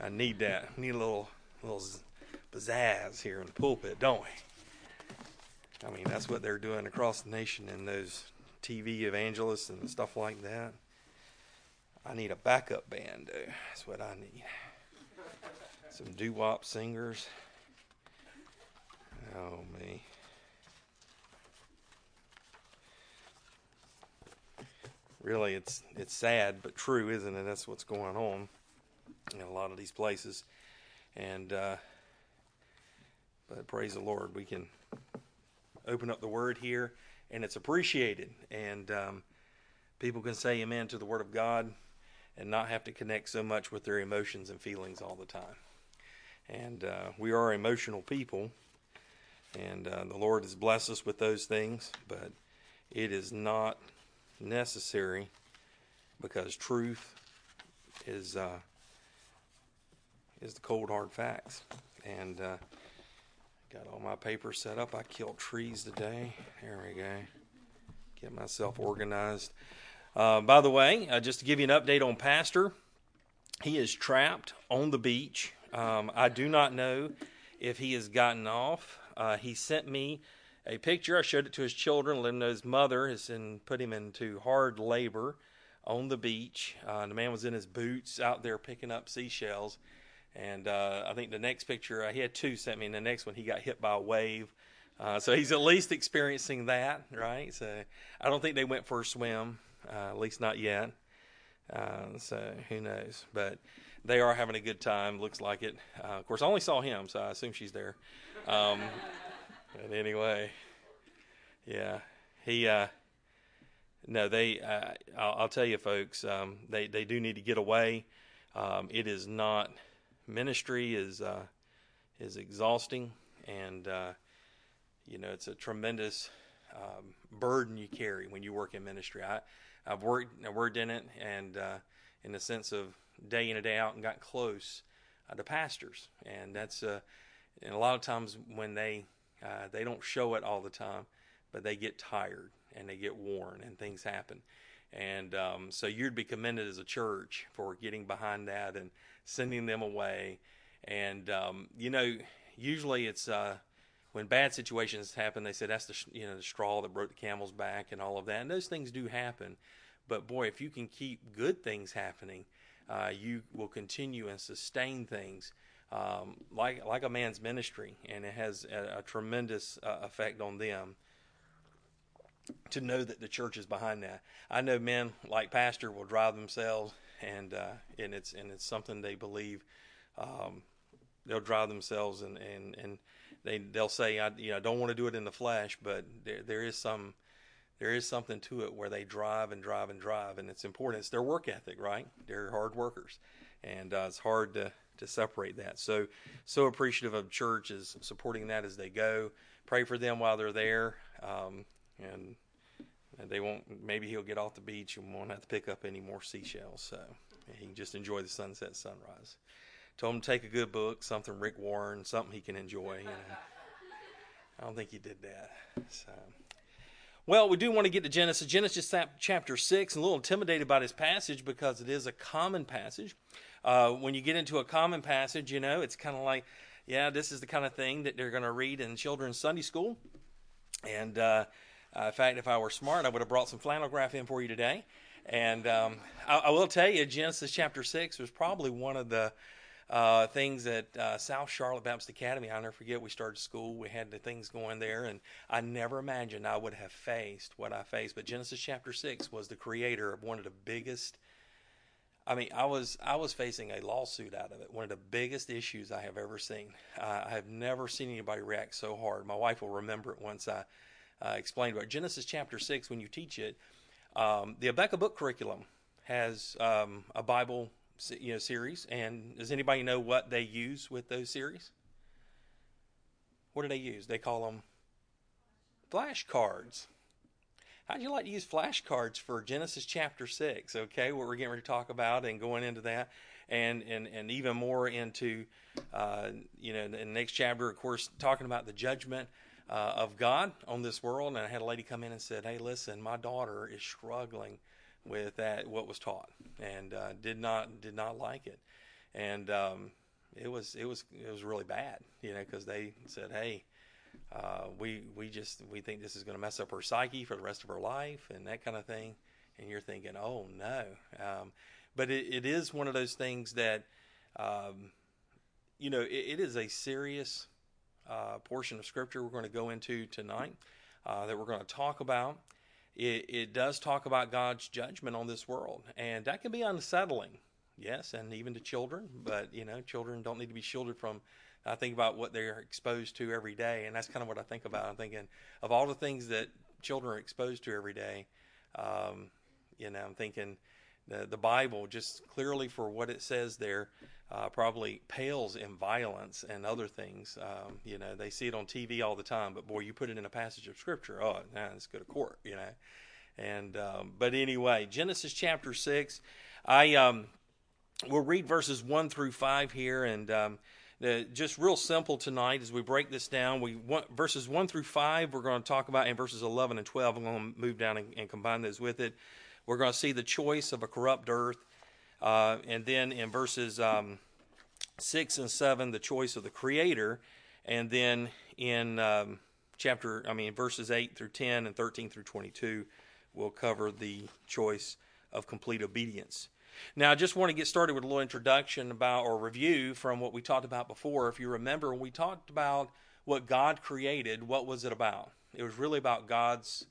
I need that. Need a little little pizzazz here in the pulpit, don't we? I mean, that's what they're doing across the nation in those TV evangelists and stuff like that. I need a backup band, though. That's what I need. Some doo wop singers. Oh, me. Really, it's it's sad but true, isn't it? That's what's going on in a lot of these places, and uh, but praise the Lord, we can open up the Word here, and it's appreciated, and um, people can say Amen to the Word of God, and not have to connect so much with their emotions and feelings all the time. And uh, we are emotional people, and uh, the Lord has blessed us with those things, but it is not necessary because truth is uh, is the cold hard facts. And uh, got all my papers set up. I killed trees today. There we go. Get myself organized. Uh, by the way, uh, just to give you an update on Pastor, he is trapped on the beach. Um, I do not know if he has gotten off. Uh, he sent me a picture. I showed it to his children, let him know his mother has in, put him into hard labor on the beach. Uh, the man was in his boots out there picking up seashells. And uh, I think the next picture, uh, he had two sent me, and the next one he got hit by a wave. Uh, so he's at least experiencing that, right? So I don't think they went for a swim, uh, at least not yet. Uh, so who knows? But they are having a good time. Looks like it. Uh, of course, I only saw him, so I assume she's there. Um, but anyway, yeah, he. Uh, no, they. Uh, I'll, I'll, tell you, folks. Um, they they do need to get away. Um, it is not. Ministry is uh, is exhausting, and uh, you know it's a tremendous um, burden you carry when you work in ministry. I I've worked I worked in it, and uh, in the sense of day in and day out, and got close uh, to pastors, and that's uh, and a lot of times when they uh, they don't show it all the time, but they get tired and they get worn and things happen. And um, so you'd be commended as a church for getting behind that and sending them away. And um, you know, usually it's uh, when bad situations happen. They say that's the you know the straw that broke the camel's back and all of that. And those things do happen. But boy, if you can keep good things happening, uh, you will continue and sustain things um, like like a man's ministry, and it has a, a tremendous uh, effect on them to know that the church is behind that. I know men like Pastor will drive themselves, and uh, and it's and it's something they believe. Um, they'll drive themselves, and and and they they'll say, I you know don't want to do it in the flesh, but there there is some there is something to it where they drive and drive and drive, and it's important. It's their work ethic, right? They're hard workers, and uh, it's hard to to separate that. So, so appreciative of church is supporting that as they go. Pray for them while they're there, um, and, and they won't. Maybe he'll get off the beach and won't have to pick up any more seashells. So he can just enjoy the sunset, sunrise. Told him to take a good book, something Rick Warren, something he can enjoy. You know. I don't think he did that. So. Well, we do want to get to Genesis. Genesis chapter 6, and a little intimidated by this passage because it is a common passage. Uh, when you get into a common passage, you know, it's kind of like, yeah, this is the kind of thing that they're going to read in children's Sunday school. And uh, uh, in fact, if I were smart, I would have brought some flannel graph in for you today. And um, I, I, will tell you, Genesis chapter 6 was probably one of the uh, things at uh, South Charlotte Baptist Academy. I'll never forget, we started school, we had the things going there, and I never imagined I would have faced what I faced. But Genesis chapter 6 was the creator of one of the biggest I mean, I was I was facing a lawsuit out of it. One of the biggest issues I have ever seen. Uh, I have never seen anybody react so hard. My wife will remember it once I uh, explained about Genesis chapter six. When you teach it, um, the Abeka book curriculum has um, a Bible you know series. And does anybody know what they use with those series? What do they use? They call them flashcards. How'd you like to use flashcards for Genesis chapter 6? Okay, what we're getting ready to talk about and going into that, and, and, and even more into, uh, you know, in the next chapter, of course, talking about the judgment uh, of God on this world. And I had a lady come in and said, Hey, listen, my daughter is struggling with that, what was taught, and uh, did not did not like it. and um, it was it was it was really bad, you know, because they said, "Hey, uh, we we just we think this is going to mess up her psyche for the rest of her life and that kind of thing." And you're thinking, "Oh no," um, but it, it is one of those things that, um, you know, it, it is a serious uh, portion of scripture we're going to go into tonight uh, that we're going to talk about. It, it does talk about God's judgment on this world, and that can be unsettling yes, and even to children. But you know, children don't need to be shielded from. I think about what they're exposed to every day, and that's kind of what I think about. I'm thinking of all the things that children are exposed to every day. Um, you know, I'm thinking the the Bible just clearly for what it says there. Uh, probably pales in violence and other things. Um, you know, they see it on TV all the time, but boy, you put it in a passage of scripture, oh, now let's go to court. You know, and um, but anyway, Genesis chapter six. I um, we'll read verses 1 through 5 here and um, just real simple tonight as we break this down we want verses 1 through 5 we're going to talk about in verses 11 and 12 i'm going to move down and, and combine those with it we're going to see the choice of a corrupt earth uh, and then in verses um, 6 and 7 the choice of the creator and then in um, chapter i mean verses 8 through 10 and 13 through 22 we'll cover the choice of complete obedience now, I just want to get started with a little introduction about or review from what we talked about before. If you remember, when we talked about what God created, what was it about? It was really about God's,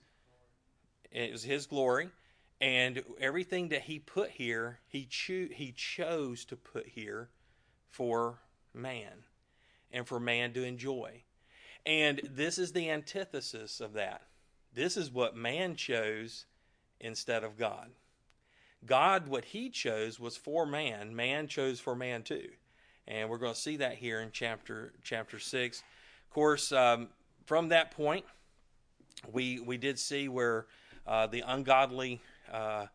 it was His glory, and everything that He put here, He cho- He chose to put here for man, and for man to enjoy. And this is the antithesis of that. This is what man chose instead of God. God, what He chose was for man. Man chose for man too, and we're going to see that here in chapter chapter six. Of course, um, from that point, we we did see where uh, the ungodly uh,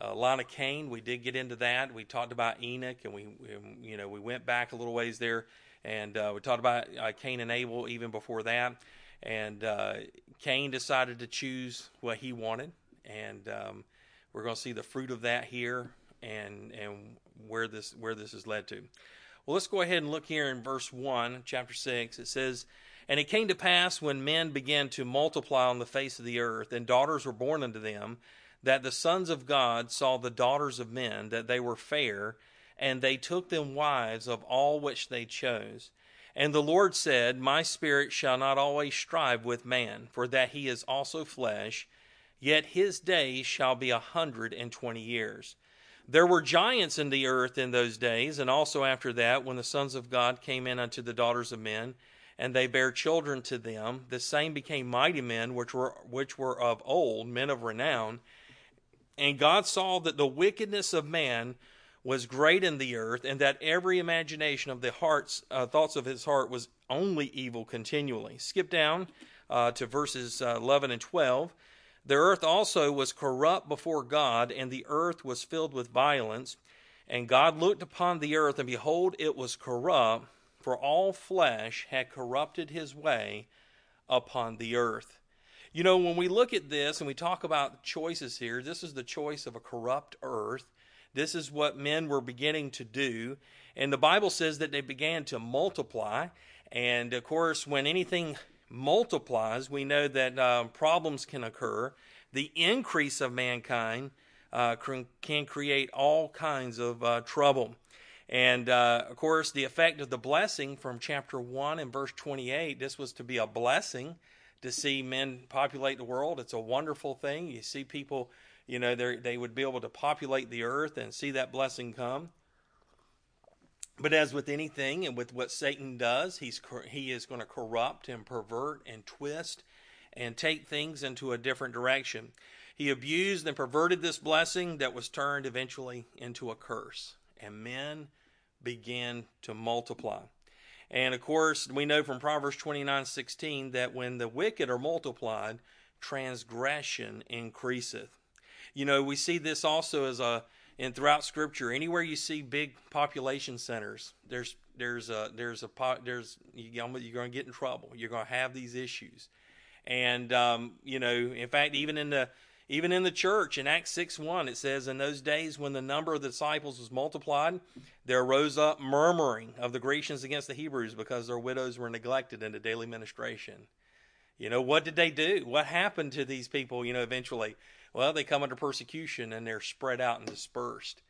uh, of Cain. We did get into that. We talked about Enoch, and we, we you know we went back a little ways there, and uh, we talked about uh, Cain and Abel even before that. And uh, Cain decided to choose what he wanted, and um, we're going to see the fruit of that here and and where this where this has led to. Well, let's go ahead and look here in verse 1, chapter 6. It says, And it came to pass when men began to multiply on the face of the earth, and daughters were born unto them, that the sons of God saw the daughters of men, that they were fair, and they took them wives of all which they chose. And the Lord said, My spirit shall not always strive with man, for that he is also flesh yet his days shall be a hundred and twenty years. There were giants in the earth in those days, and also after that, when the sons of God came in unto the daughters of men, and they bare children to them, the same became mighty men which were which were of old, men of renown. And God saw that the wickedness of man was great in the earth, and that every imagination of the hearts uh, thoughts of his heart was only evil continually. Skip down uh, to verses uh, 11 and 12. The earth also was corrupt before God, and the earth was filled with violence. And God looked upon the earth, and behold, it was corrupt, for all flesh had corrupted his way upon the earth. You know, when we look at this and we talk about choices here, this is the choice of a corrupt earth. This is what men were beginning to do. And the Bible says that they began to multiply. And of course, when anything multiplies, we know that uh, problems can occur. The increase of mankind uh, can create all kinds of uh, trouble. And uh, of course, the effect of the blessing from chapter 1 and verse 28 this was to be a blessing to see men populate the world. It's a wonderful thing. You see people, you know, they would be able to populate the earth and see that blessing come. But as with anything and with what Satan does, he's he is going to corrupt and pervert and twist and take things into a different direction. He abused and perverted this blessing that was turned eventually into a curse, and men began to multiply. And of course, we know from Proverbs 29:16 that when the wicked are multiplied, transgression increaseth. You know, we see this also as a and throughout Scripture, anywhere you see big population centers, there's there's a there's a there's you're going to get in trouble. You're going to have these issues, and um, you know, in fact, even in the Even in the church, in Acts 6 1, it says, In those days when the number of the disciples was multiplied, there arose up murmuring of the Grecians against the Hebrews because their widows were neglected in the daily ministration. You know, what did they do? What happened to these people, you know, eventually? Well, they come under persecution and they're spread out and dispersed.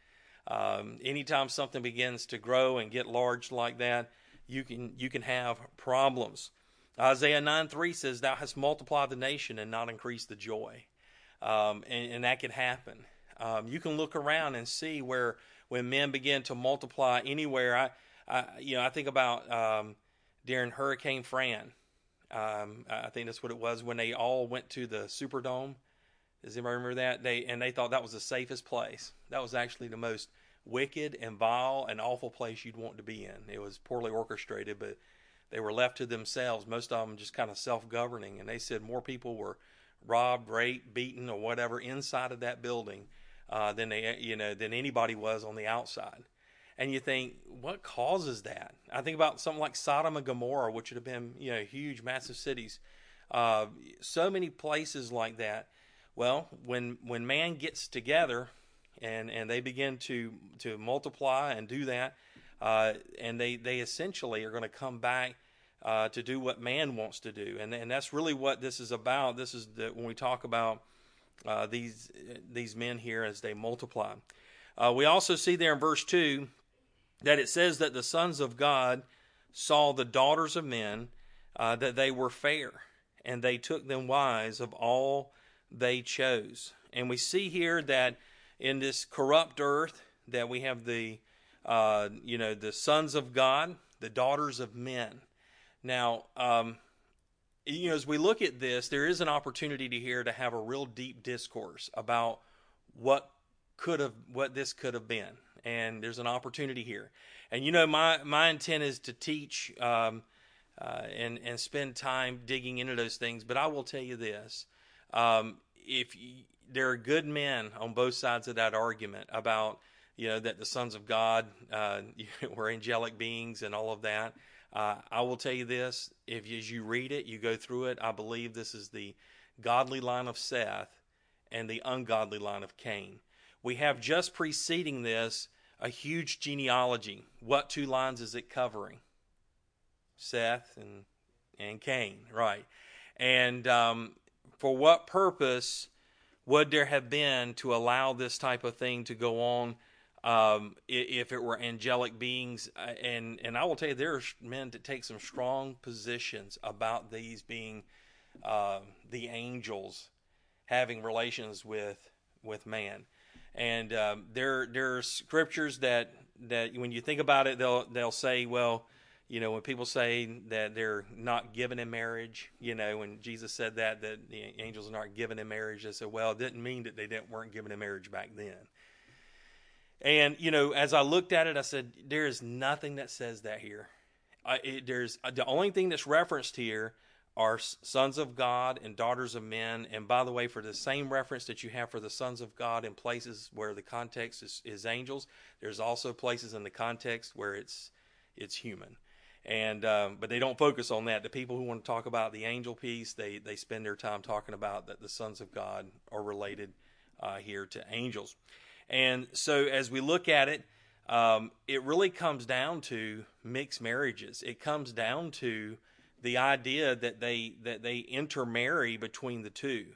Um, anytime something begins to grow and get large like that, you can you can have problems. Isaiah 9 3 says, Thou hast multiplied the nation and not increased the joy um, and, and, that could happen. Um, you can look around and see where when men begin to multiply anywhere. I, I you know, I think about um, during Hurricane Fran. Um, I think that's what it was when they all went to the Superdome. Does anybody remember that? They and they thought that was the safest place. That was actually the most wicked and vile and awful place you'd want to be in. It was poorly orchestrated, but they were left to themselves. Most of them just kind of self-governing, and they said more people were robbed, raped, beaten, or whatever inside of that building uh, than they, you know, than anybody was on the outside. And you think, what causes that? I think about something like Sodom and Gomorrah, which would have been, you know, huge, massive cities. Uh, so many places like that. Well, when when man gets together, and and they begin to to multiply and do that, uh, and they they essentially are going to come back uh, to do what man wants to do, and and that's really what this is about. This is the, when we talk about uh, these these men here as they multiply. Uh, we also see there in verse two that it says that the sons of God saw the daughters of men uh, that they were fair, and they took them wives of all they chose. And we see here that in this corrupt earth that we have the uh, you know the sons of God, the daughters of men now, um, you know, as we look at this, there is an opportunity to here to have a real deep discourse about what could have, what this could have been, and there's an opportunity here. And you know, my my intent is to teach um, uh, and and spend time digging into those things. But I will tell you this: um, if you, there are good men on both sides of that argument about you know that the sons of God uh, were angelic beings and all of that. Uh, I will tell you this: if as you read it, you go through it, I believe this is the godly line of Seth and the ungodly line of Cain. We have just preceding this a huge genealogy. What two lines is it covering? Seth and and Cain, right? And um, for what purpose would there have been to allow this type of thing to go on? Um, if it were angelic beings. Uh, and and I will tell you, there are men that take some strong positions about these being uh, the angels having relations with with man. And um, there there are scriptures that that when you think about it, they'll they'll say, well. You know, when people say that they're not given in marriage, you know, when Jesus said that, that the angels are not given in marriage, they said, well, it didn't mean that they didn't, weren't given in marriage back then and you know, as I looked at it, I said, "There is nothing that says that here. I, it, there's uh, the only thing that's referenced here are sons of God and daughters of men. And by the way, for the same reference that you have for the sons of God in places where the context is, is angels, there's also places in the context where it's it's human. And um, but they don't focus on that. The people who want to talk about the angel piece, they they spend their time talking about that the sons of God are related uh, here to angels. And so as we look at it, um, it really comes down to mixed marriages. It comes down to the idea that they that they intermarry between the two.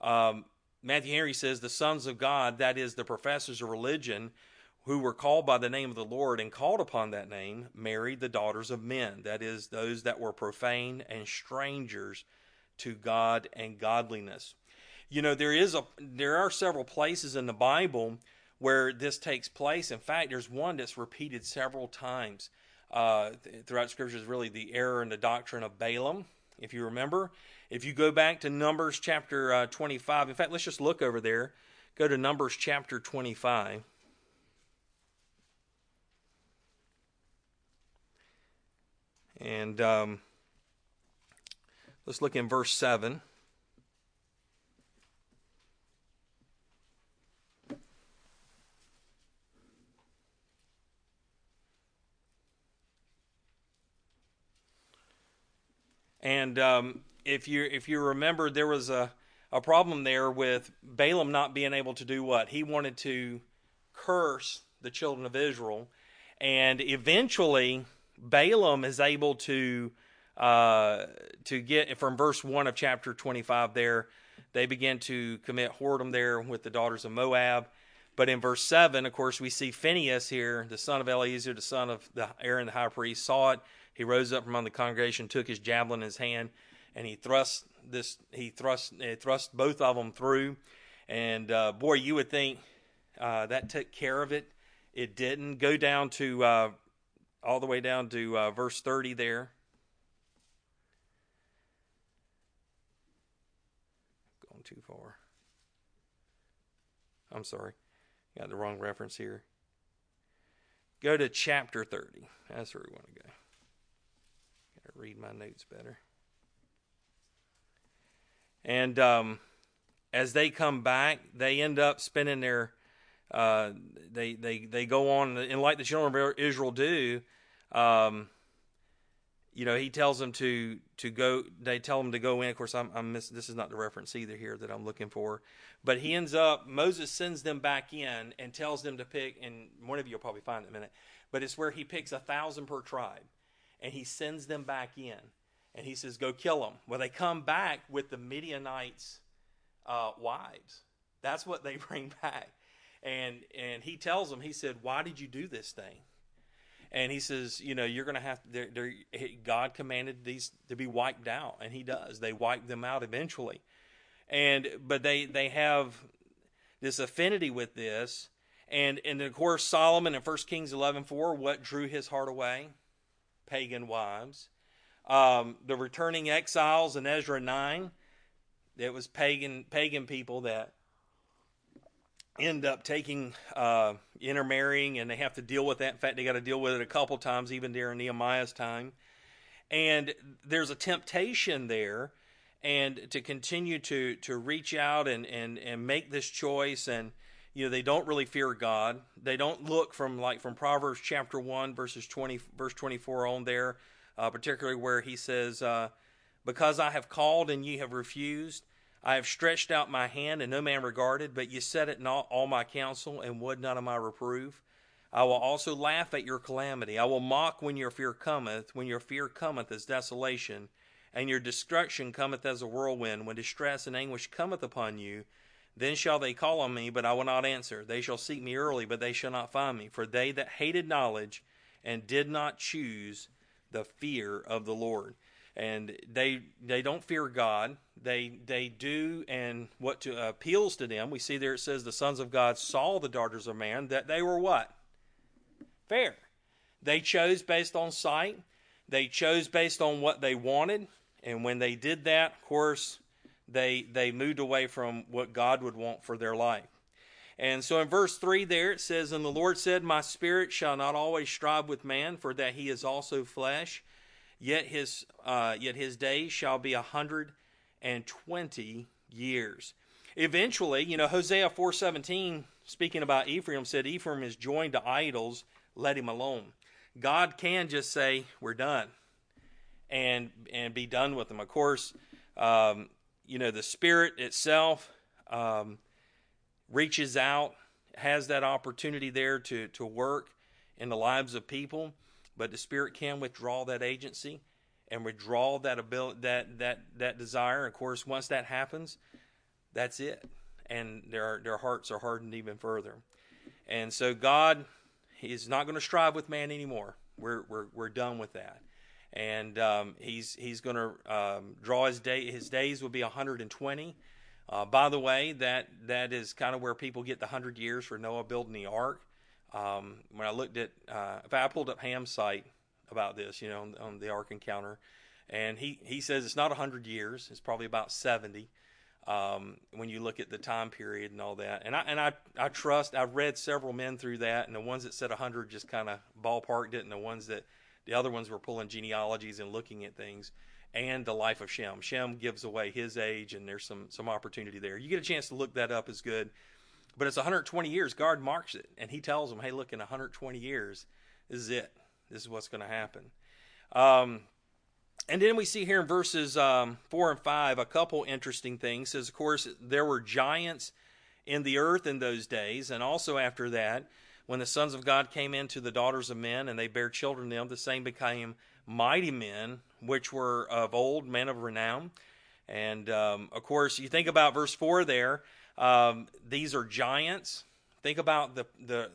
Um, Matthew Henry says the sons of God, that is the professors of religion, who were called by the name of the Lord and called upon that name, married the daughters of men, that is those that were profane and strangers to God and godliness. You know, there is a there are several places in the Bible where this takes place. In fact, there's one that's repeated several times uh, throughout Scripture. Is really the error in the doctrine of Balaam. If you remember, if you go back to Numbers chapter uh, 25, in fact, let's just look over there. Go to Numbers chapter 25. And um, let's look in verse 7. And um, if you if you remember, there was a a problem there with Balaam not being able to do what he wanted to curse the children of Israel, and eventually Balaam is able to uh, to get from verse one of chapter twenty five. There, they begin to commit whoredom there with the daughters of Moab. But in verse 7, of course, we see Phineas here, the son of Eleazar, the son of the Aaron the high priest, saw it. He rose up from among the congregation, took his javelin in his hand, and he thrust this. He thrust he thrust both of them through. And uh, boy, you would think uh, that took care of it. It didn't. Go down to uh, all the way down to uh, verse 30 there. Too far. I'm sorry. Got the wrong reference here. Go to chapter 30. That's where we want to go. Read my notes better. And um, as they come back, they end up spending their uh, they they they go on and like the children of Israel do. Um, you know, he tells them to to go. They tell them to go in. Of course, I'm, I'm miss, this is not the reference either here that I'm looking for. But he ends up. Moses sends them back in and tells them to pick. And one of you will probably find it in a minute. But it's where he picks a thousand per tribe, and he sends them back in, and he says, "Go kill them." Well, they come back with the Midianites' uh, wives. That's what they bring back. And and he tells them he said why did you do this thing? And he says you know you're going to have they're, they're, god commanded these to be wiped out. And he does. They wipe them out eventually. And but they they have this affinity with this. And and of course solomon in 1 kings 11 4 what drew his heart away pagan wives. Um, the returning exiles in ezra 9 it was pagan pagan people that end up taking uh, intermarrying and they have to deal with that. In fact they got to deal with it a couple times even during nehemiah's time. And there's a temptation there and to continue to to reach out and and and make this choice and you know they don't really fear god they don't look from like from proverbs chapter 1 verses 20 verse 24 on there uh, particularly where he says uh, because i have called and ye have refused I have stretched out my hand, and no man regarded, but ye set it naught all my counsel, and would none of my reproof. I will also laugh at your calamity. I will mock when your fear cometh, when your fear cometh as desolation, and your destruction cometh as a whirlwind, when distress and anguish cometh upon you. Then shall they call on me, but I will not answer. They shall seek me early, but they shall not find me. For they that hated knowledge and did not choose the fear of the Lord and they they don't fear God. They they do, and what to, uh, appeals to them. We see there it says the sons of God saw the daughters of man that they were what fair. They chose based on sight. They chose based on what they wanted, and when they did that, of course, they they moved away from what God would want for their life. And so in verse 3 there it says, And the Lord said, My spirit shall not always strive with man, for that he is also flesh Yet his uh, yet his days shall be a hundred and twenty years. Eventually, you know, Hosea four seventeen, speaking about Ephraim, said Ephraim is joined to idols. Let him alone. God can just say we're done, and and be done with them. Of course, um, you know the Spirit itself um, reaches out, has that opportunity there to to work in the lives of people. But the Spirit can withdraw that agency and withdraw that ability, that that that desire. Of course, once that happens, that's it, and their their hearts are hardened even further. And so God is not going to strive with man anymore. We're we're we're done with that. And um, he's he's going to um, draw his day. His days will be 120. Uh, by the way, that that is kind of where people get the hundred years for Noah building the ark. Um, when I looked at, uh, if I pulled up Ham's site about this, you know, on, on the Ark Encounter, and he, he says it's not 100 years, it's probably about 70 um, when you look at the time period and all that. And I, and I, I trust, I've read several men through that, and the ones that said 100 just kind of ballparked it, and the ones that, the other ones were pulling genealogies and looking at things. And the life of Shem. Shem gives away his age, and there's some some opportunity there. You get a chance to look that up is good. But it's 120 years. God marks it, and He tells them, "Hey, look, in 120 years, this is it. This is what's going to happen." Um, and then we see here in verses um, 4 and 5 a couple interesting things. It says, of course, there were giants in the earth in those days, and also after that, when the sons of God came into the daughters of men and they bare children to them, the same became mighty men, which were of old, men of renown. And um, of course, you think about verse 4 there, um, these are giants. Think about the, the,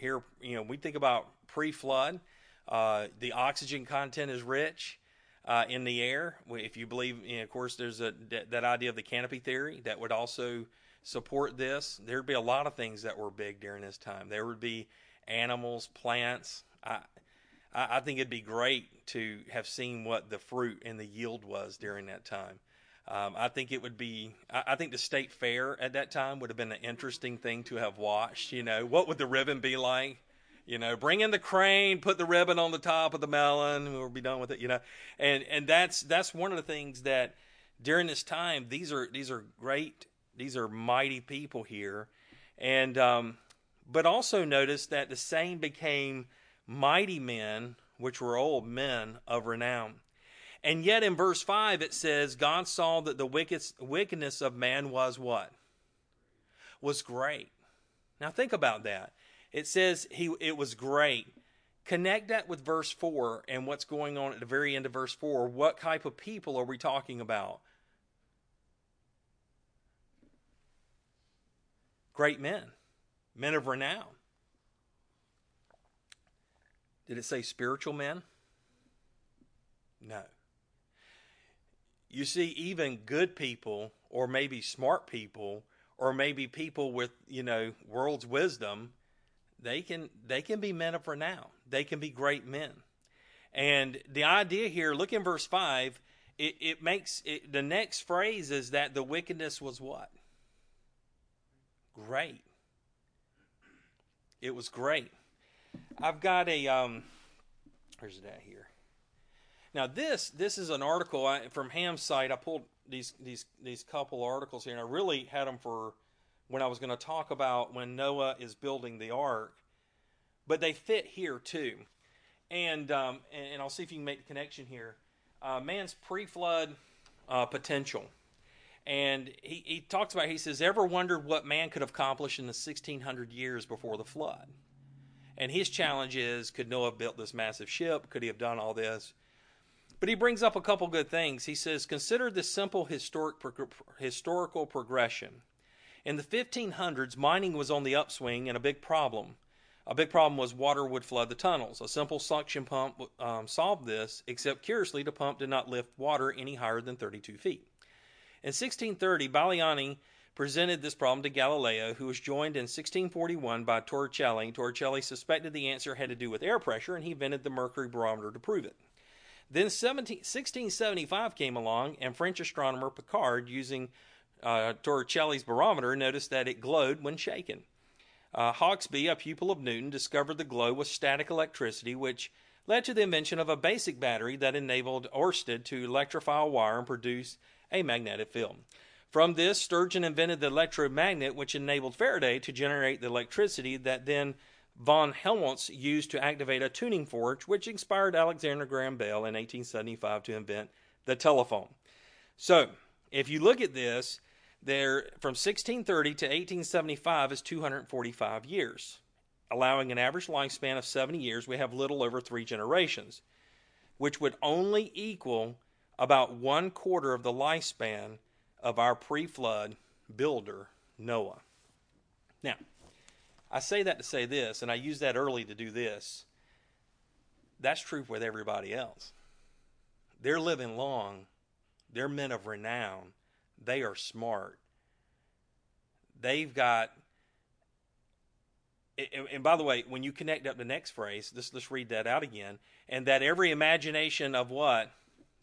here, you know, we think about pre flood. Uh, the oxygen content is rich uh, in the air. If you believe, you know, of course, there's a that idea of the canopy theory that would also support this. There'd be a lot of things that were big during this time. There would be animals, plants. I, I think it'd be great to have seen what the fruit and the yield was during that time. Um, I think it would be. I, think the state fair at that time would have been an interesting thing to have watched. You know, what would the ribbon be like? You know, bring in the crane, put the ribbon on the top of the melon, we'll be done with it. You know, and and that's that's one of the things that during this time these are these are great, these are mighty people here, and um, but also notice that the same became mighty men, which were old men of renown. And yet in verse 5 it says, God saw that the wickedness of man was what? Was great. Now think about that. It says he it was great. Connect that with verse 4 and what's going on at the very end of verse 4. What type of people are we talking about? Great men, men of renown. Did it say spiritual men? No. You see, even good people, or maybe smart people, or maybe people with, you know, world's wisdom, they can they can be men of renown. They can be great men. And the idea here, look in verse five, it, it makes it, the next phrase is that the wickedness was what? Great. It was great. I've got a um, where's it at here? Now this this is an article I, from Ham's site. I pulled these these these couple articles here, and I really had them for when I was going to talk about when Noah is building the ark, but they fit here too. And um, and, I'll see if you can make the connection here. Uh, man's pre-flood uh, potential, and he, he talks about. He says, "Ever wondered what man could accomplish in the 1600 years before the flood?" And his challenge is, could Noah have built this massive ship? Could he have done all this? But he brings up a couple good things. He says, consider this simple historic historical progression. In the 1500s, mining was on the upswing and a big problem. A big problem was water would flood the tunnels. A simple suction pump um, solved this, except curiously, the pump did not lift water any higher than 32 feet. In 1630, Baliani presented this problem to Galileo, who was joined in 1641 by Torricelli. Torricelli suspected the answer had to do with air pressure, and he invented the mercury barometer to prove it. Then 17, 1675 came along, and French astronomer Picard, using uh, Torricelli's barometer noticed that it glowed when shaken. Uh, Hauksbee, a pupil of Newton, discovered the glow was static electricity, which led to the invention of a basic battery that enabled Oersted to electrify a wire and produce a magnetic field. From this, Sturgeon invented the electromagnet, which enabled Faraday to generate the electricity that then von Helmholtz used to activate a tuning fork, which inspired Alexander Graham Bell in 1875 to invent the telephone. So, if you look at this, there from 1630 to 1875 is 245 years, allowing an average lifespan of 70 years. We have little over three generations, which would only equal about one quarter of the lifespan of our pre-flood builder Noah. Now, I say that to say this, and I use that early to do this. That's true with everybody else. They're living long. They're men of renown they are smart. They've got. And by the way, when you connect up the next phrase, let's, let's read that out again. And that every imagination of what?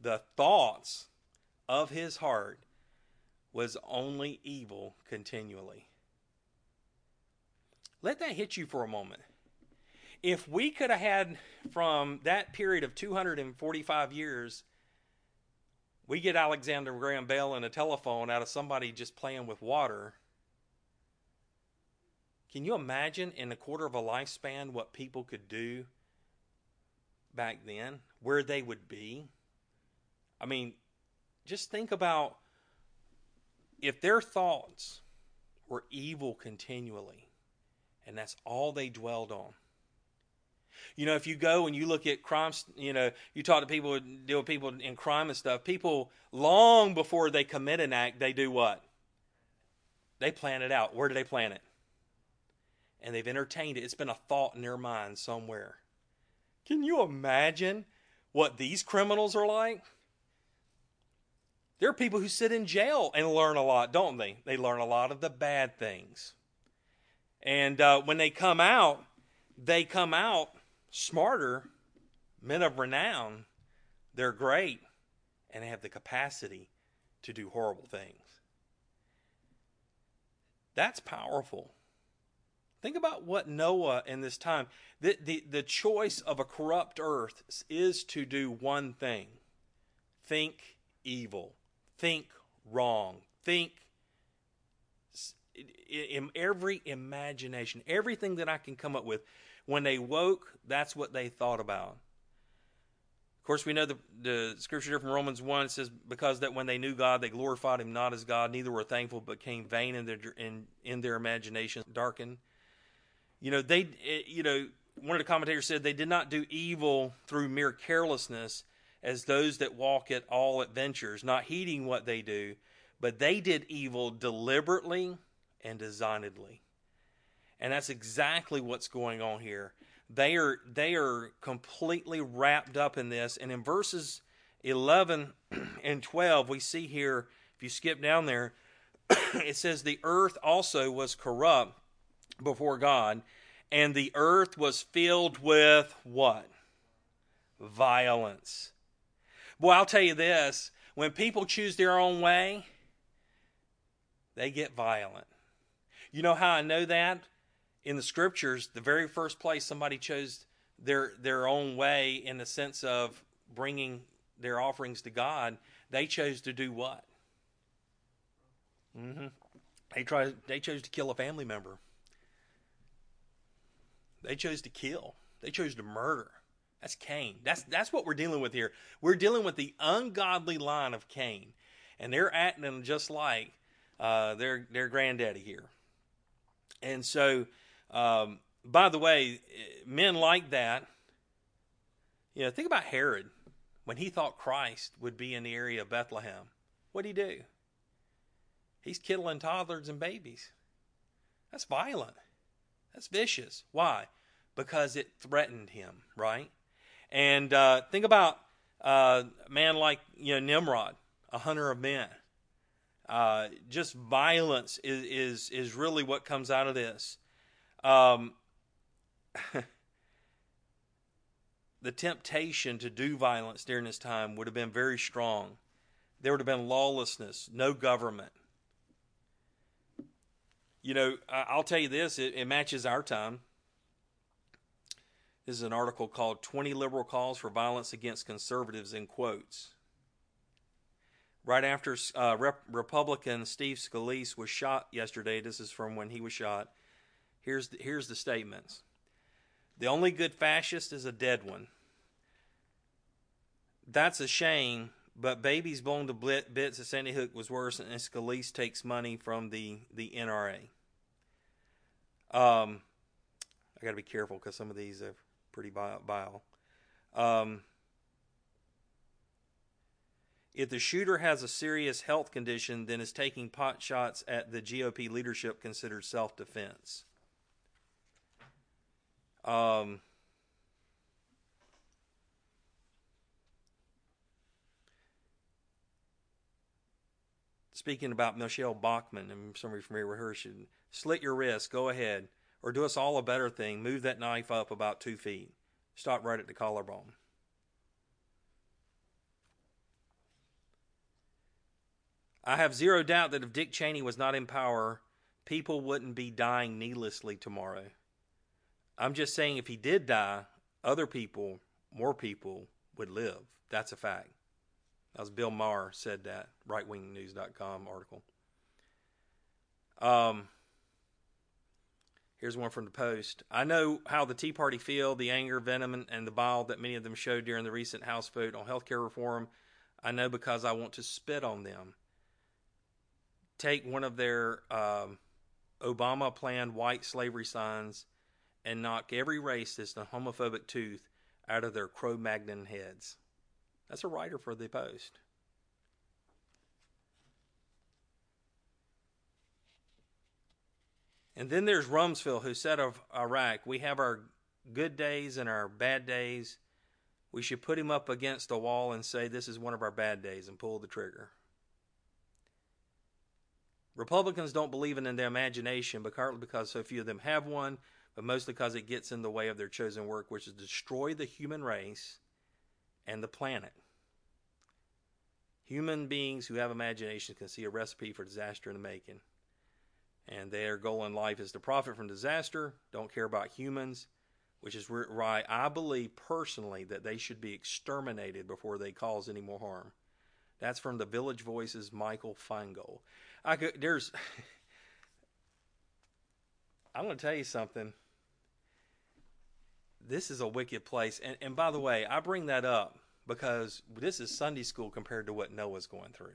The thoughts of his heart was only evil continually. Let that hit you for a moment. If we could have had from that period of 245 years we get Alexander Graham Bell and a telephone out of somebody just playing with water. Can you imagine in a quarter of a lifespan what people could do back then? Where they would be? I mean, just think about if their thoughts were evil continually, and that's all they dwelled on. You know, if you go and you look at crimes, you know, you talk to people, deal with people in crime and stuff, people long before they commit an act, they do what? They plan it out. Where do they plan it? And they've entertained it. It's been a thought in their mind somewhere. Can you imagine what these criminals are like? There are people who sit in jail and learn a lot, don't they? They learn a lot of the bad things. And uh, when they come out, they come out smarter, men of renown. They're great and they have the capacity to do horrible things. That's powerful. Think about what Noah in this time, the, the, the choice of a corrupt earth is to do one thing think evil, think wrong, think in every imagination, everything that I can come up with. When they woke, that's what they thought about. Of course, we know the, the scripture here from Romans 1 it says, Because that when they knew God, they glorified him not as God, neither were thankful, but came vain in their, in, in their imagination, darkened. You know, they, eh, you know, one of the commentators said they did not do evil through mere carelessness as those that walk at all adventures, not heeding what they do, but they did evil deliberately and designedly. And that's exactly what's going on here. They are they are completely wrapped up in this. And in verses 11 and 12, we see here, if you skip down there, it says the earth also was corrupt before God, and the earth was filled with what? Violence. Boy, I'll tell you this when people choose their own way, they get violent. You know how I know that? In the scriptures, the very first place somebody chose their their own way in the sense of bringing their offerings to God, they chose to do what? Mm-hmm. They tried. They chose to kill a family member. They chose to kill. They chose to murder. That's Cain. That's that's what we're dealing with here. We're dealing with the ungodly line of Cain, and they're acting just like uh, their their granddaddy here. And so, um, by the way, men like that. You know, think about Herod when he thought Christ would be in the area of Bethlehem. What'd he do? He's killing toddlers and babies. That's violent. That's vicious. Why? Because it threatened him, right? And uh, think about uh, a man like you know Nimrod, a hunter of men. Uh, just violence is, is is really what comes out of this. Um, the temptation to do violence during this time would have been very strong. There would have been lawlessness, no government. You know, I'll tell you this, it, it matches our time. This is an article called 20 Liberal Calls for Violence Against Conservatives in quotes. Right after uh, Rep- Republican Steve Scalise was shot yesterday, this is from when he was shot. Here's the, here's the statements. The only good fascist is a dead one. That's a shame, but babies blown to bits at Sandy Hook was worse, and Scalise takes money from the, the NRA. Um, I got to be careful because some of these are pretty vile. Um, if the shooter has a serious health condition, then is taking pot shots at the GOP leadership considered self defense? Um, speaking about Michelle Bachmann, and somebody familiar with her, should slit your wrist, go ahead. Or do us all a better thing, move that knife up about two feet. Stop right at the collarbone. I have zero doubt that if Dick Cheney was not in power, people wouldn't be dying needlessly tomorrow. I'm just saying if he did die, other people, more people, would live. That's a fact. That was Bill Maher said that, rightwingnews.com article. Um, here's one from the Post. I know how the Tea Party feel, the anger, venom, and the bile that many of them showed during the recent House vote on health care reform. I know because I want to spit on them. Take one of their um, Obama planned white slavery signs and knock every racist and homophobic tooth out of their Cro Magnon heads. That's a writer for the Post. And then there's Rumsfeld, who said of Iraq, We have our good days and our bad days. We should put him up against a wall and say, This is one of our bad days, and pull the trigger. Republicans don't believe in their imagination, but partly because so few of them have one, but mostly because it gets in the way of their chosen work, which is destroy the human race and the planet. Human beings who have imaginations can see a recipe for disaster in the making and their goal in life is to profit from disaster, don't care about humans, which is why I believe personally that they should be exterminated before they cause any more harm. That's from the Village Voice's, Michael Feingold. I could, there's, I'm going to tell you something. This is a wicked place, and and by the way, I bring that up because this is Sunday school compared to what Noah's going through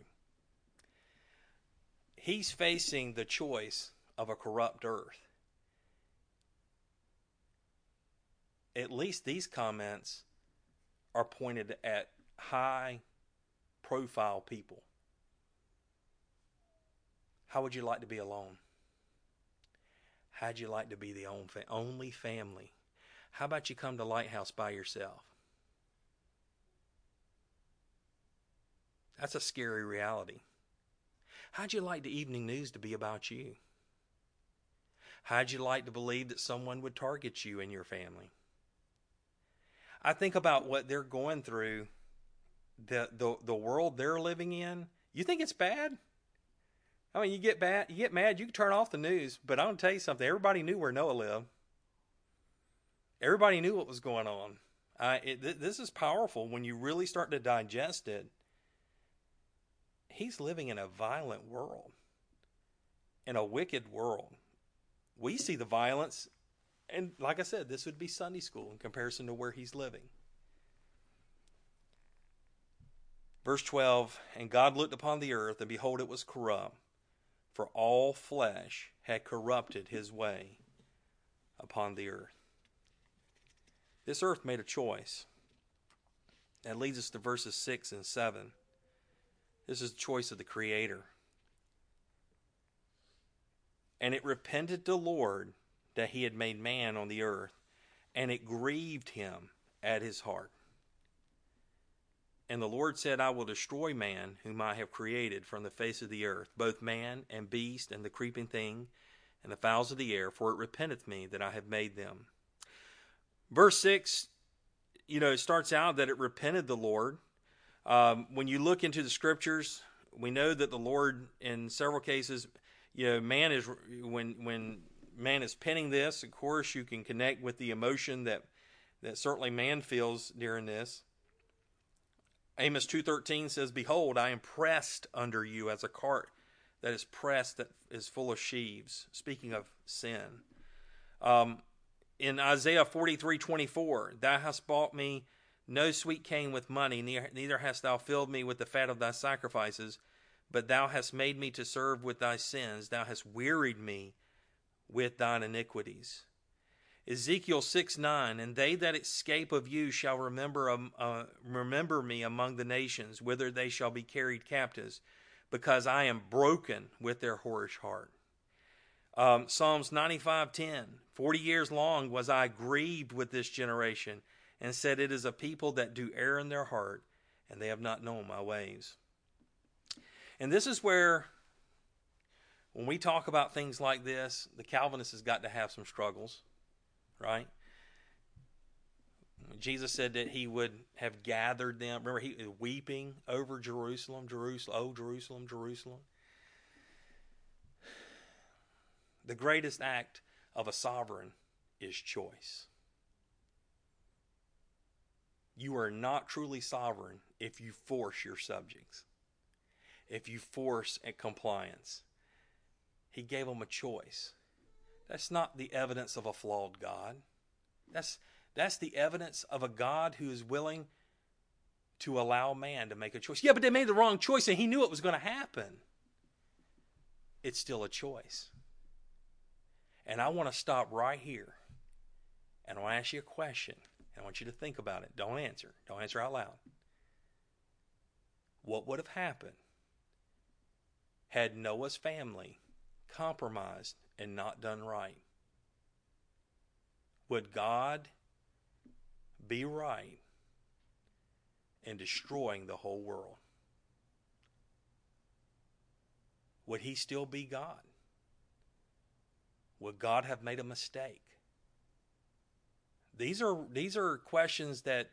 he's facing the choice of a corrupt earth. At least these comments are pointed at high profile people. How would you like to be alone? How'd you like to be the only family? How about you come to Lighthouse by yourself? That's a scary reality. How'd you like the evening news to be about you? How'd you like to believe that someone would target you and your family? I think about what they're going through, the the the world they're living in. You think it's bad? I mean, you get bad, you get mad, you can turn off the news. But I'm gonna tell you something. Everybody knew where Noah lived. Everybody knew what was going on. Uh, it, th- this is powerful when you really start to digest it he's living in a violent world, in a wicked world. We see the violence, and like I said, this would be Sunday school in comparison to where he's living. Verse 12 And God looked upon the earth, and behold, it was corrupt, for all flesh had corrupted his way upon the earth. This earth made a choice. That leads us to verses 6 and 7. This is the choice of the Creator. And it repented the Lord that he had made man on the earth, and it grieved him at his heart. And the Lord said, I will destroy man whom I have created from the face of the earth, both man and beast, and the creeping thing, and the fowls of the air, for it repenteth me that I have made them. Verse 6, you know, it starts out that it repented the Lord. Um, when you look into the scriptures, we know that the Lord, in several cases, you know, man is when when man is penning this. Of course, you can connect with the emotion that that certainly man feels during this. Amos two thirteen says, "Behold, I am pressed under you as a cart that is pressed that is full of sheaves." Speaking of sin, um, in Isaiah forty three twenty four, "Thou hast bought me." No sweet cane with money, neither hast thou filled me with the fat of thy sacrifices, but thou hast made me to serve with thy sins. Thou hast wearied me with thine iniquities. Ezekiel 6 9, and they that escape of you shall remember, um, uh, remember me among the nations, whither they shall be carried captives, because I am broken with their whorish heart. Um, Psalms 95 10, 40 years long was I grieved with this generation and said, It is a people that do err in their heart, and they have not known my ways. And this is where, when we talk about things like this, the Calvinist has got to have some struggles, right? Jesus said that he would have gathered them. Remember, he was weeping over Jerusalem, Jerusalem, oh, Jerusalem, Jerusalem. The greatest act of a sovereign is choice. You are not truly sovereign if you force your subjects, if you force a compliance. He gave them a choice. That's not the evidence of a flawed God. That's, that's the evidence of a God who is willing to allow man to make a choice. Yeah, but they made the wrong choice and he knew it was going to happen. It's still a choice. And I want to stop right here and I want to ask you a question. And I want you to think about it. Don't answer. Don't answer out loud. What would have happened had Noah's family compromised and not done right? Would God be right in destroying the whole world? Would he still be God? Would God have made a mistake? These are these are questions that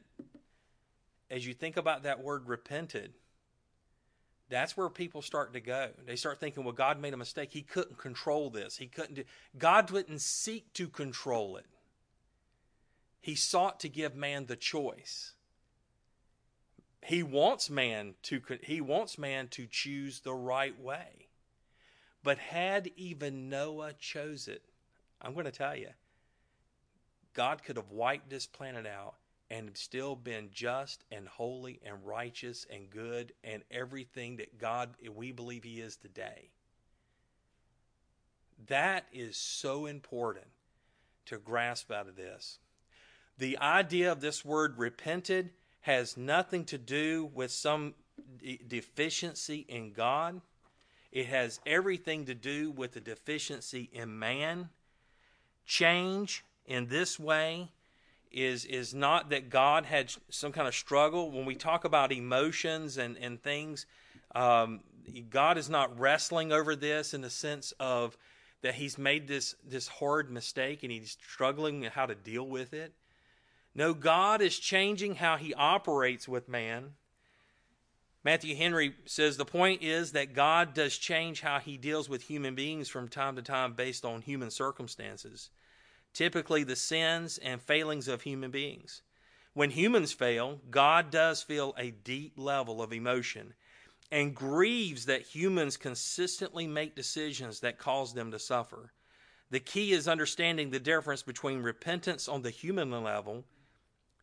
as you think about that word repented, that's where people start to go. They start thinking, well, God made a mistake. He couldn't control this. He couldn't do God didn't seek to control it. He sought to give man the choice. He wants man to he wants man to choose the right way. But had even Noah chose it, I'm going to tell you, God could have wiped this planet out and still been just and holy and righteous and good and everything that God we believe he is today. That is so important to grasp out of this. The idea of this word repented has nothing to do with some deficiency in God. It has everything to do with the deficiency in man. Change in this way is is not that God had some kind of struggle. When we talk about emotions and and things, um, God is not wrestling over this in the sense of that He's made this this hard mistake and He's struggling how to deal with it. No, God is changing how He operates with man. Matthew Henry says the point is that God does change how He deals with human beings from time to time based on human circumstances typically the sins and failings of human beings. When humans fail, God does feel a deep level of emotion and grieves that humans consistently make decisions that cause them to suffer. The key is understanding the difference between repentance on the human level,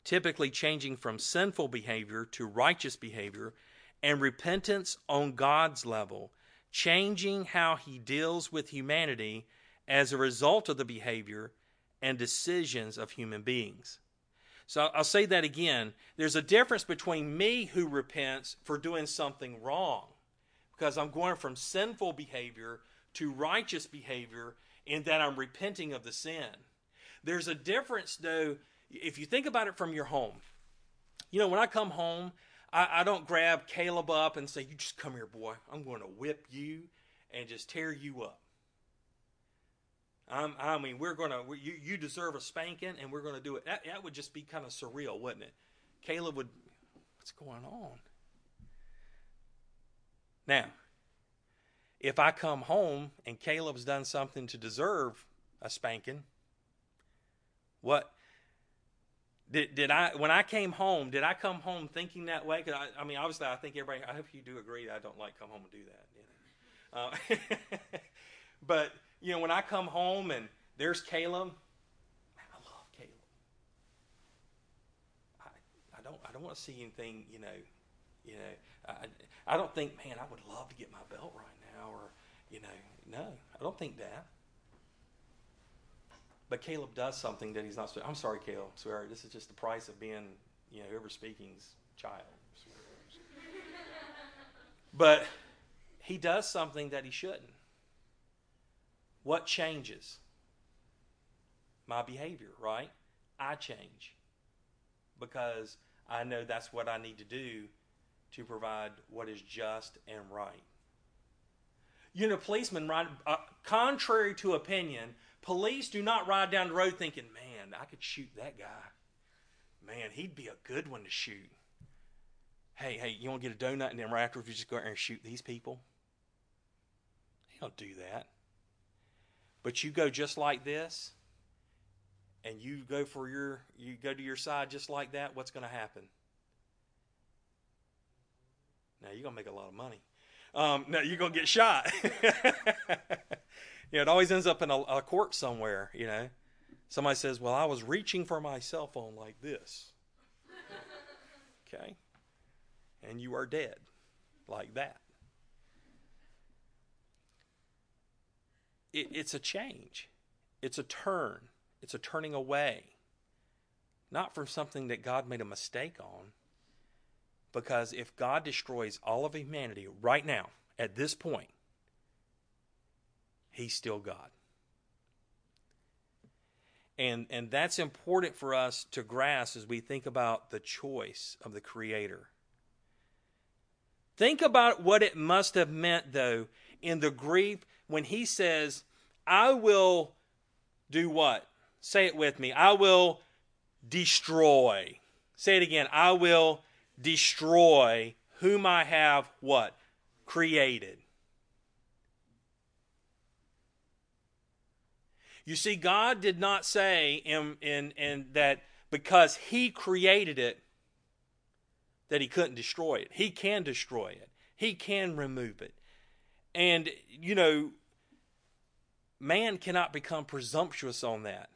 typically changing from sinful behavior to righteous behavior, and repentance on God's level, changing how He deals with humanity as a result of the behavior and decisions of human beings. So I'll say that again. There's a difference between me who repents for doing something wrong, because I'm going from sinful behavior to righteous behavior in that I'm repenting of the sin. There's a difference, though, if you think about it from your home. You know, when I come home, I, I don't grab Caleb up and say, You just come here, boy. I'm going to whip you and just tear you up. I'm, i mean, we're to, you, you deserve a spanking and we're going to do it. That, that would just be kind of surreal, wouldn't it? Caleb would, what's going on? Now, if I come home and Caleb's done something to deserve a spanking, what did, did I when I came home? Did I come home thinking that way? Because I, I, mean, obviously, I think everybody. I hope you do agree. I don't like come home and do that. You know? uh, but you know, when I come home and there's Caleb, man, I love Caleb. I, I don't I don't want to see anything, you know, you know. I I don't think, man, I would love to get my belt right now, or you know, no, I don't think that. But Caleb does something that he's not. I'm sorry, Caleb. Swear, this is just the price of being, you know, whoever speaking's child. but he does something that he shouldn't. What changes? My behavior, right? I change because I know that's what I need to do to provide what is just and right. You know, policemen ride, uh, contrary to opinion, police do not ride down the road thinking, man, I could shoot that guy. Man, he'd be a good one to shoot. Hey, hey, you want to get a donut and then right after you just go out there and shoot these people? They don't do that. But you go just like this, and you go for your you go to your side just like that, what's going to happen? Now you're gonna make a lot of money. Um, no, you're gonna get shot. you know, it always ends up in a, a court somewhere. You know, somebody says, "Well, I was reaching for my cell phone like this." okay, and you are dead like that. It, it's a change, it's a turn, it's a turning away. Not from something that God made a mistake on. Because if God destroys all of humanity right now, at this point, He's still God. And, and that's important for us to grasp as we think about the choice of the Creator. Think about what it must have meant, though, in the Greek when he says, I will do what? Say it with me. I will destroy. Say it again. I will destroy whom I have what? Created. You see, God did not say in, in, in that because He created it, that He couldn't destroy it. He can destroy it, He can remove it. And, you know, man cannot become presumptuous on that.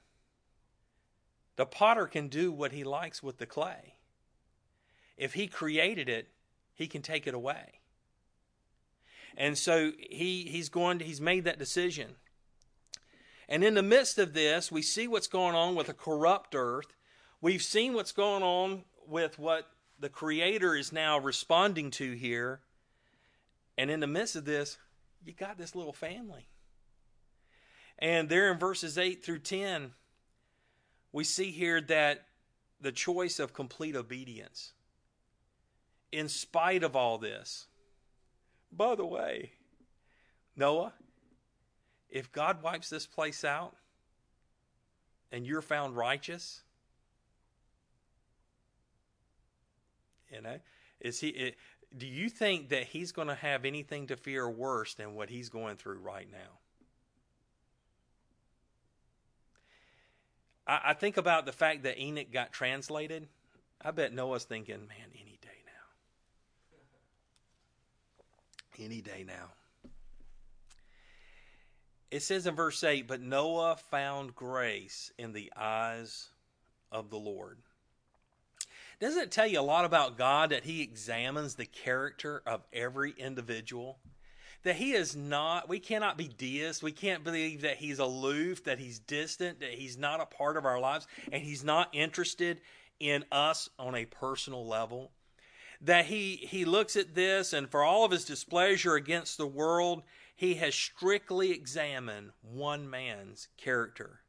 The potter can do what he likes with the clay. If he created it, he can take it away. And so he, he's going to, he's made that decision. And in the midst of this, we see what's going on with a corrupt earth. We've seen what's going on with what the Creator is now responding to here. And in the midst of this, you got this little family. And there in verses 8 through 10, we see here that the choice of complete obedience. In spite of all this, by the way, Noah, if God wipes this place out and you're found righteous, you know, is he it, do you think that he's going to have anything to fear worse than what he's going through right now? I, I think about the fact that Enoch got translated. I bet Noah's thinking, man, any day now. Any day now. It says in verse 8, but Noah found grace in the eyes of the Lord. Doesn't it tell you a lot about God that He examines the character of every individual? That He is not, we cannot be deists. We can't believe that He's aloof, that He's distant, that He's not a part of our lives, and He's not interested in us on a personal level. That He, he looks at this, and for all of His displeasure against the world, he has strictly examined one man's character.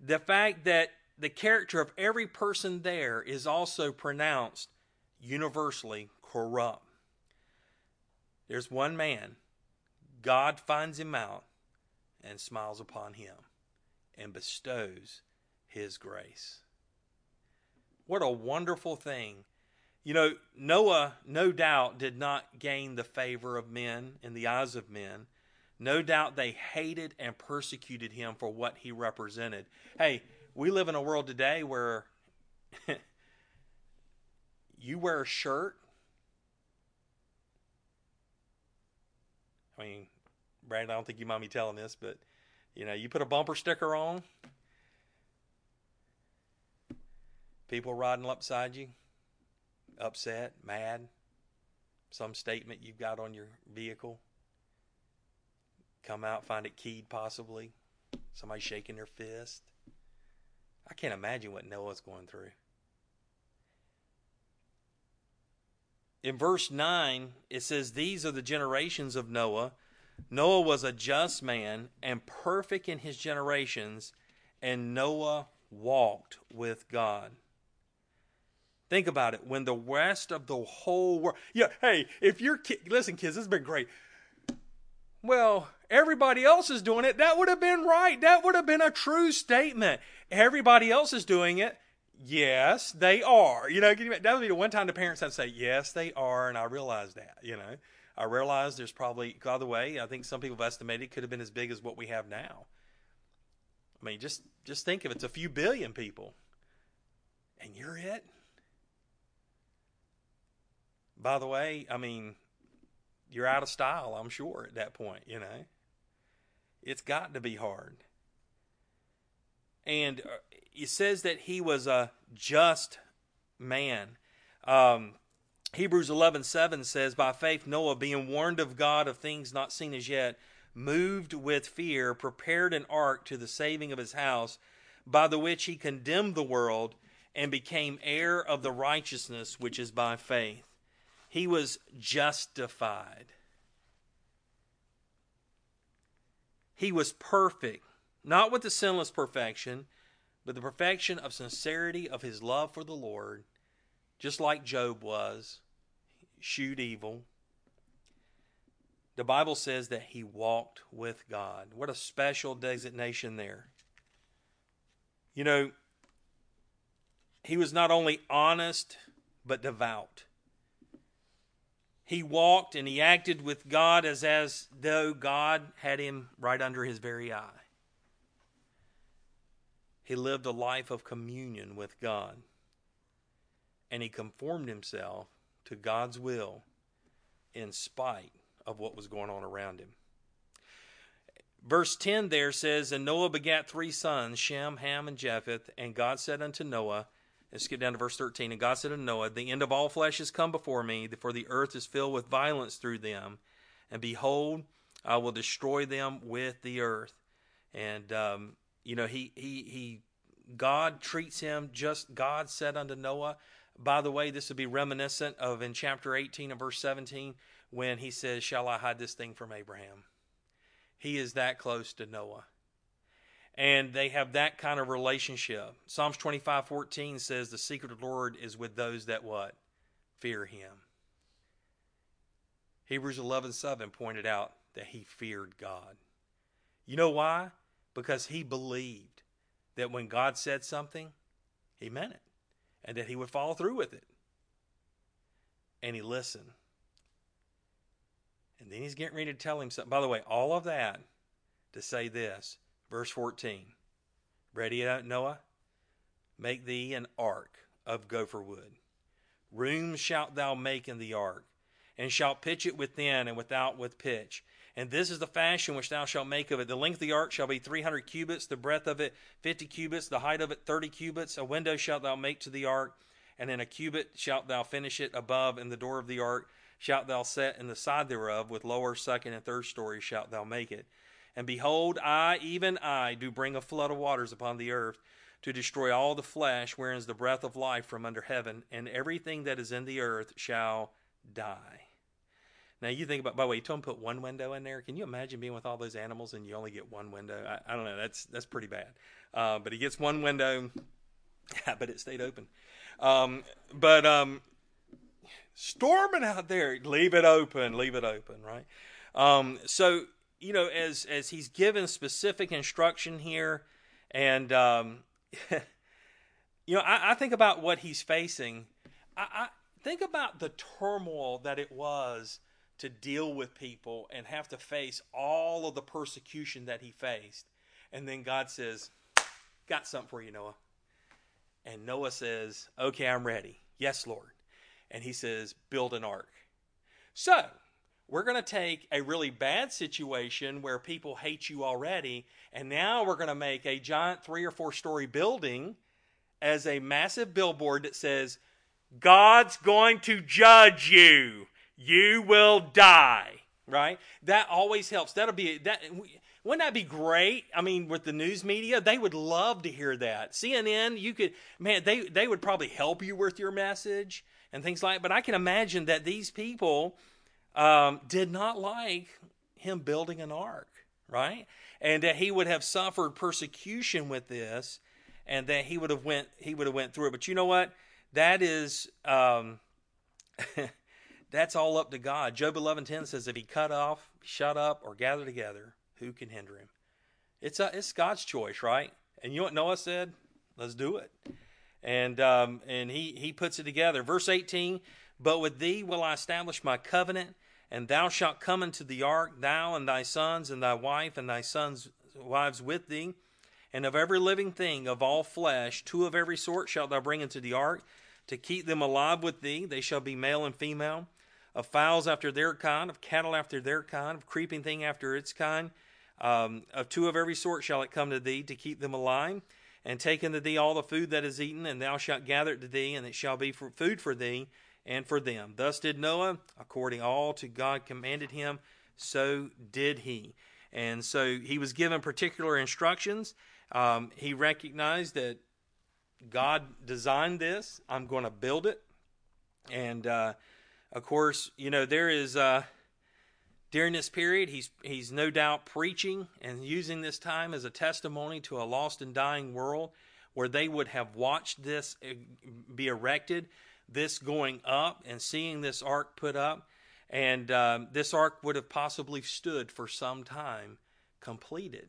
The fact that the character of every person there is also pronounced universally corrupt. There's one man, God finds him out and smiles upon him and bestows his grace. What a wonderful thing you know, Noah, no doubt, did not gain the favor of men in the eyes of men. No doubt they hated and persecuted him for what he represented. Hey, we live in a world today where you wear a shirt. I mean, Brandon, I don't think you mind me telling this, but you know, you put a bumper sticker on, people riding up beside you, upset, mad, some statement you've got on your vehicle. Come out, find it keyed possibly. Somebody shaking their fist. I can't imagine what Noah's going through. In verse 9, it says, These are the generations of Noah. Noah was a just man and perfect in his generations, and Noah walked with God. Think about it. When the rest of the whole world, yeah, hey, if you're, ki- listen, kids, this has been great. Well, everybody else is doing it. That would have been right. That would have been a true statement. Everybody else is doing it. Yes, they are. You know, that would be the one time the parents have to say, yes, they are. And I realize that, you know. I realize there's probably, by the way, I think some people have estimated it could have been as big as what we have now. I mean, just just think of it, it's a few billion people. And you're it? By the way, I mean, you're out of style, I'm sure, at that point, you know. It's got to be hard. And uh, it says that he was a just man. Um, Hebrews 11:7 says, "By faith Noah, being warned of God of things not seen as yet, moved with fear, prepared an ark to the saving of his house, by the which he condemned the world and became heir of the righteousness which is by faith." He was justified. He was perfect, not with the sinless perfection, but the perfection of sincerity of his love for the Lord, just like Job was, shewed evil. The Bible says that he walked with God. What a special designation there. You know, he was not only honest, but devout. He walked and he acted with God as, as though God had him right under his very eye. He lived a life of communion with God. And he conformed himself to God's will in spite of what was going on around him. Verse 10 there says, And Noah begat three sons, Shem, Ham, and Japheth. And God said unto Noah, Let's skip down to verse 13. And God said unto Noah, The end of all flesh is come before me, for the earth is filled with violence through them. And behold, I will destroy them with the earth. And, um, you know, he, he, he, God treats him just, God said unto Noah, by the way, this would be reminiscent of in chapter 18 and verse 17 when he says, Shall I hide this thing from Abraham? He is that close to Noah and they have that kind of relationship. Psalms 25:14 says the secret of the Lord is with those that what? Fear him. Hebrews 11:7 pointed out that he feared God. You know why? Because he believed that when God said something, he meant it and that he would follow through with it. And he listened. And then he's getting ready to tell him something. By the way, all of that to say this Verse 14 Ready Noah? Make thee an ark of gopher wood. Rooms shalt thou make in the ark, and shalt pitch it within and without with pitch. And this is the fashion which thou shalt make of it. The length of the ark shall be three hundred cubits, the breadth of it fifty cubits, the height of it thirty cubits. A window shalt thou make to the ark, and in a cubit shalt thou finish it above, and the door of the ark shalt thou set in the side thereof, with lower, second, and third stories shalt thou make it. And behold, I, even I, do bring a flood of waters upon the earth to destroy all the flesh wherein is the breath of life from under heaven, and everything that is in the earth shall die. Now you think about. By the way, you told him put one window in there. Can you imagine being with all those animals and you only get one window? I, I don't know. That's that's pretty bad. Uh, but he gets one window, but it stayed open. Um, but um, storming out there, leave it open, leave it open, right? Um, so you know, as as he's given specific instruction here, and um, you know, I, I, think about what he's facing. I, I think about the turmoil that it was to deal with people and have to face all of the persecution that he faced, and then God says, "Got something for you, Noah." And Noah says, "Okay, I'm ready. Yes, Lord." And he says, "Build an ark." So we're going to take a really bad situation where people hate you already, and now we're going to make a giant three or four story building as a massive billboard that says, God's going to judge you. You will die. Right? That always helps. That'll be that. Wouldn't that be great? I mean, with the news media, they would love to hear that. CNN, you could, man, they they would probably help you with your message and things like. But I can imagine that these people um, did not like him building an ark, right? And that he would have suffered persecution with this, and that he would have went he would have went through it. But you know what? That is um, that's all up to God. Job eleven ten says, "If he cut off, shut up, or gather together, who can hinder him?" It's a, it's God's choice, right? And you know what Noah said? Let's do it. And um, and he he puts it together. Verse eighteen. But with thee will I establish my covenant, and thou shalt come into the ark, thou and thy sons, and thy wife, and thy sons' wives with thee. And of every living thing of all flesh, two of every sort shalt thou bring into the ark, to keep them alive with thee. They shall be male and female. Of fowls after their kind, of cattle after their kind, of creeping thing after its kind. Um, of two of every sort shall it come to thee, to keep them alive. and take unto thee all the food that is eaten, and thou shalt gather it to thee, and it shall be for food for thee and for them. Thus did Noah, according all to God commanded him, so did he. And so he was given particular instructions. Um, he recognized that God designed this. I'm going to build it. And uh, of course, you know, there is. Uh, during this period, he's, he's no doubt preaching and using this time as a testimony to a lost and dying world where they would have watched this uh, be erected, this going up, and seeing this ark put up. And um, this ark would have possibly stood for some time completed.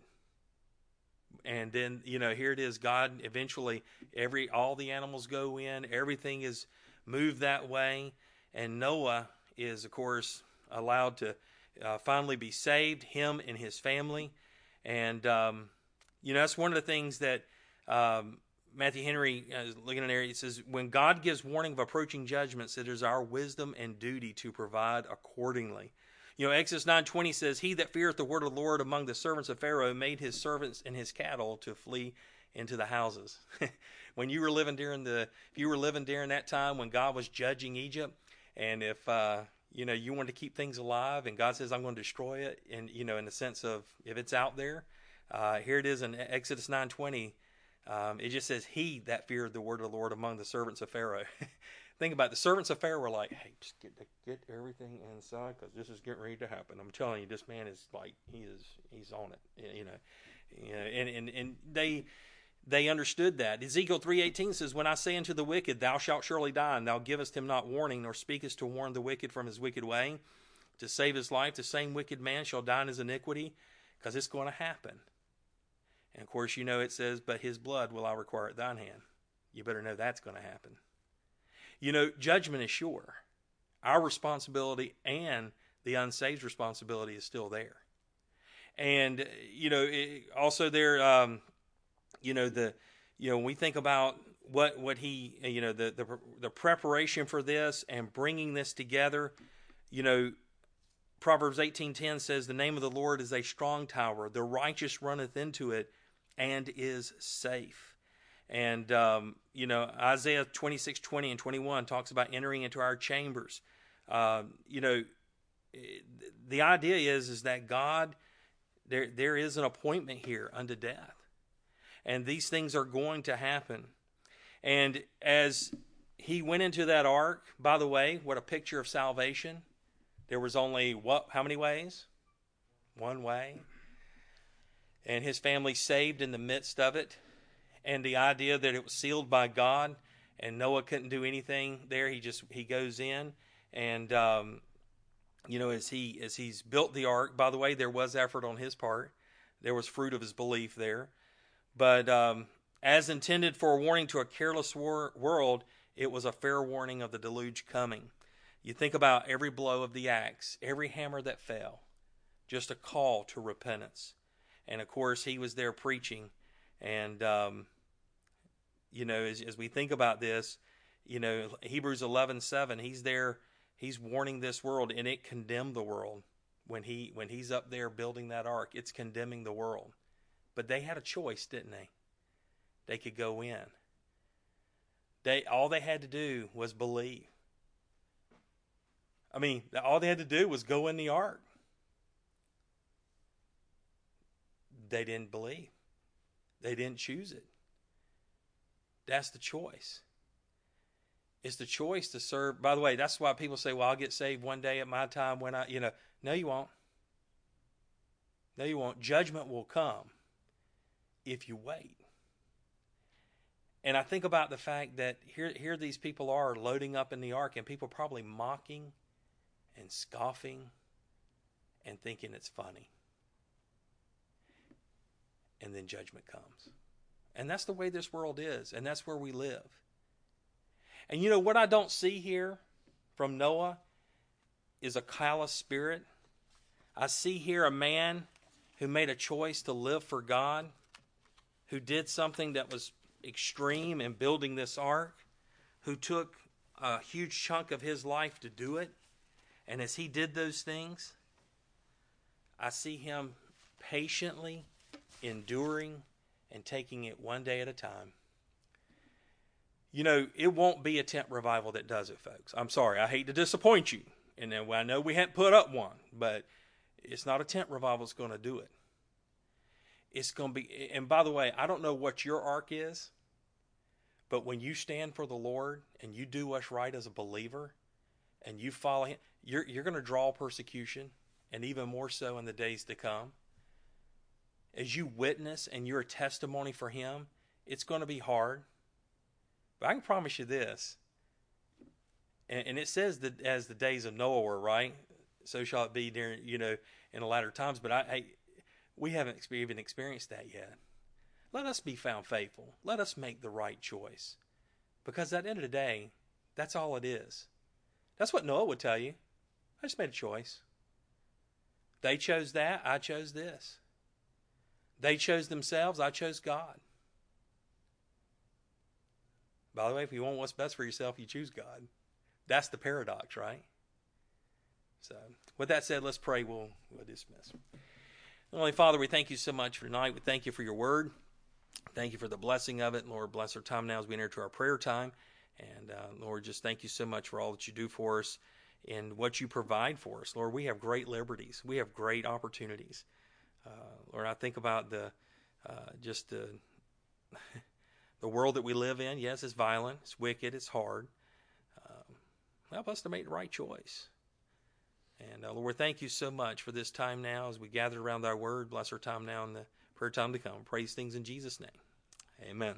And then, you know, here it is. God eventually, every all the animals go in, everything is moved that way. And Noah is, of course, allowed to uh, finally be saved, him and his family. And, um, you know, that's one of the things that um, Matthew Henry, uh, looking at there, he says, when God gives warning of approaching judgments, it is our wisdom and duty to provide accordingly. You know, Exodus 9.20 says, He that feareth the word of the Lord among the servants of Pharaoh made his servants and his cattle to flee into the houses. when you were living during the, if you were living during that time when God was judging Egypt, and if uh, you know you want to keep things alive and god says i'm going to destroy it and you know in the sense of if it's out there uh, here it is in exodus 9.20 um, it just says he that feared the word of the lord among the servants of pharaoh. Think about it. the servants of pharaoh were like hey just get get everything inside because this is getting ready to happen. I'm telling you this man is like he is he's on it you know, you know and, and and they they understood that. Ezekiel 3:18 says, "When I say unto the wicked, thou shalt surely die, and thou givest him not warning, nor speakest to warn the wicked from his wicked way, to save his life, the same wicked man shall die in his iniquity, because it's going to happen." And of course, you know it says, "But his blood will I require at thine hand." You better know that's going to happen. You know, judgment is sure. Our responsibility and the unsaved responsibility is still there. And you know, it, also there. Um, you know the you know when we think about what what he you know the the the preparation for this and bringing this together you know proverbs 18:10 says the name of the lord is a strong tower. The righteous runneth into it and is safe. And um, you know isaiah 26 20 and 21 talks about entering into our chambers. Um, you know the idea is is that god there there is an appointment here unto death and these things are going to happen. And as he went into that ark, by the way, what a picture of salvation. There was only what how many ways? One way. And his family saved in the midst of it. And the idea that it was sealed by God and Noah couldn't do anything there. He just he goes in and um, you know as he as he's built the ark. By the way, there was effort on his part. There was fruit of his belief there. But um, as intended for a warning to a careless world, it was a fair warning of the deluge coming. You think about every blow of the axe, every hammer that fell, just a call to repentance. And of course, he was there preaching. And, um, you know, as, as, we think about this, you know, Hebrews 11 7, he's there, he's warning this world, and it condemned the world when he when he's up there building that ark it's condemning the world but they had a choice, didn't they? They could go in. They all they had to do was believe. I mean, all they had to do was go in the ark. They didn't believe. They didn't choose it. That's the choice. It's the choice to serve. By the way, that's why people say, well, I'll get saved one day at my time when I, you know, no, you won't. No, you won't. Judgment will come if you wait. And I think about the fact that here, here these people are loading up in the ark, and people probably mocking and scoffing and thinking it's funny. And then judgment comes. And that's the way this world is, and that's where we live. And you know what I don't see here from Noah is a callous spirit. I see here a man who made a choice to live for God who did something that was extreme in building this ark, who took a huge chunk of his life to do it. And as he did those things, I see him patiently enduring and taking it one day at a time. You know, it won't be a tent revival that does it, folks. I'm sorry. I hate to disappoint you. And then I know we hadn't put up one, but it's not a tent revival that's going to do it. It's going to be, and by the way, I don't know what your ark is, but when you stand for the Lord and you do what's right as a believer and you follow Him, you're, you're going to draw persecution, and even more so in the days to come. As you witness and you're a testimony for Him, it's going to be hard. But I can promise you this. And, and it says that as the days of Noah were, right? So shall it be during, you know, in the latter times. But I, I we haven't even experienced that yet. Let us be found faithful. Let us make the right choice. Because at the end of the day, that's all it is. That's what Noah would tell you. I just made a choice. They chose that, I chose this. They chose themselves, I chose God. By the way, if you want what's best for yourself, you choose God. That's the paradox, right? So, with that said, let's pray. We'll, we'll dismiss. Only Father, we thank you so much for tonight. We thank you for your word. Thank you for the blessing of it. Lord, bless our time now as we enter to our prayer time. And uh, Lord, just thank you so much for all that you do for us and what you provide for us. Lord, we have great liberties. We have great opportunities. Uh, Lord, I think about the uh, just the the world that we live in. Yes, it's violent, it's wicked, it's hard. Um, help us to make the right choice. And uh, Lord, thank you so much for this time now as we gather around Thy Word. Bless our time now and the prayer time to come. Praise things in Jesus' name. Amen.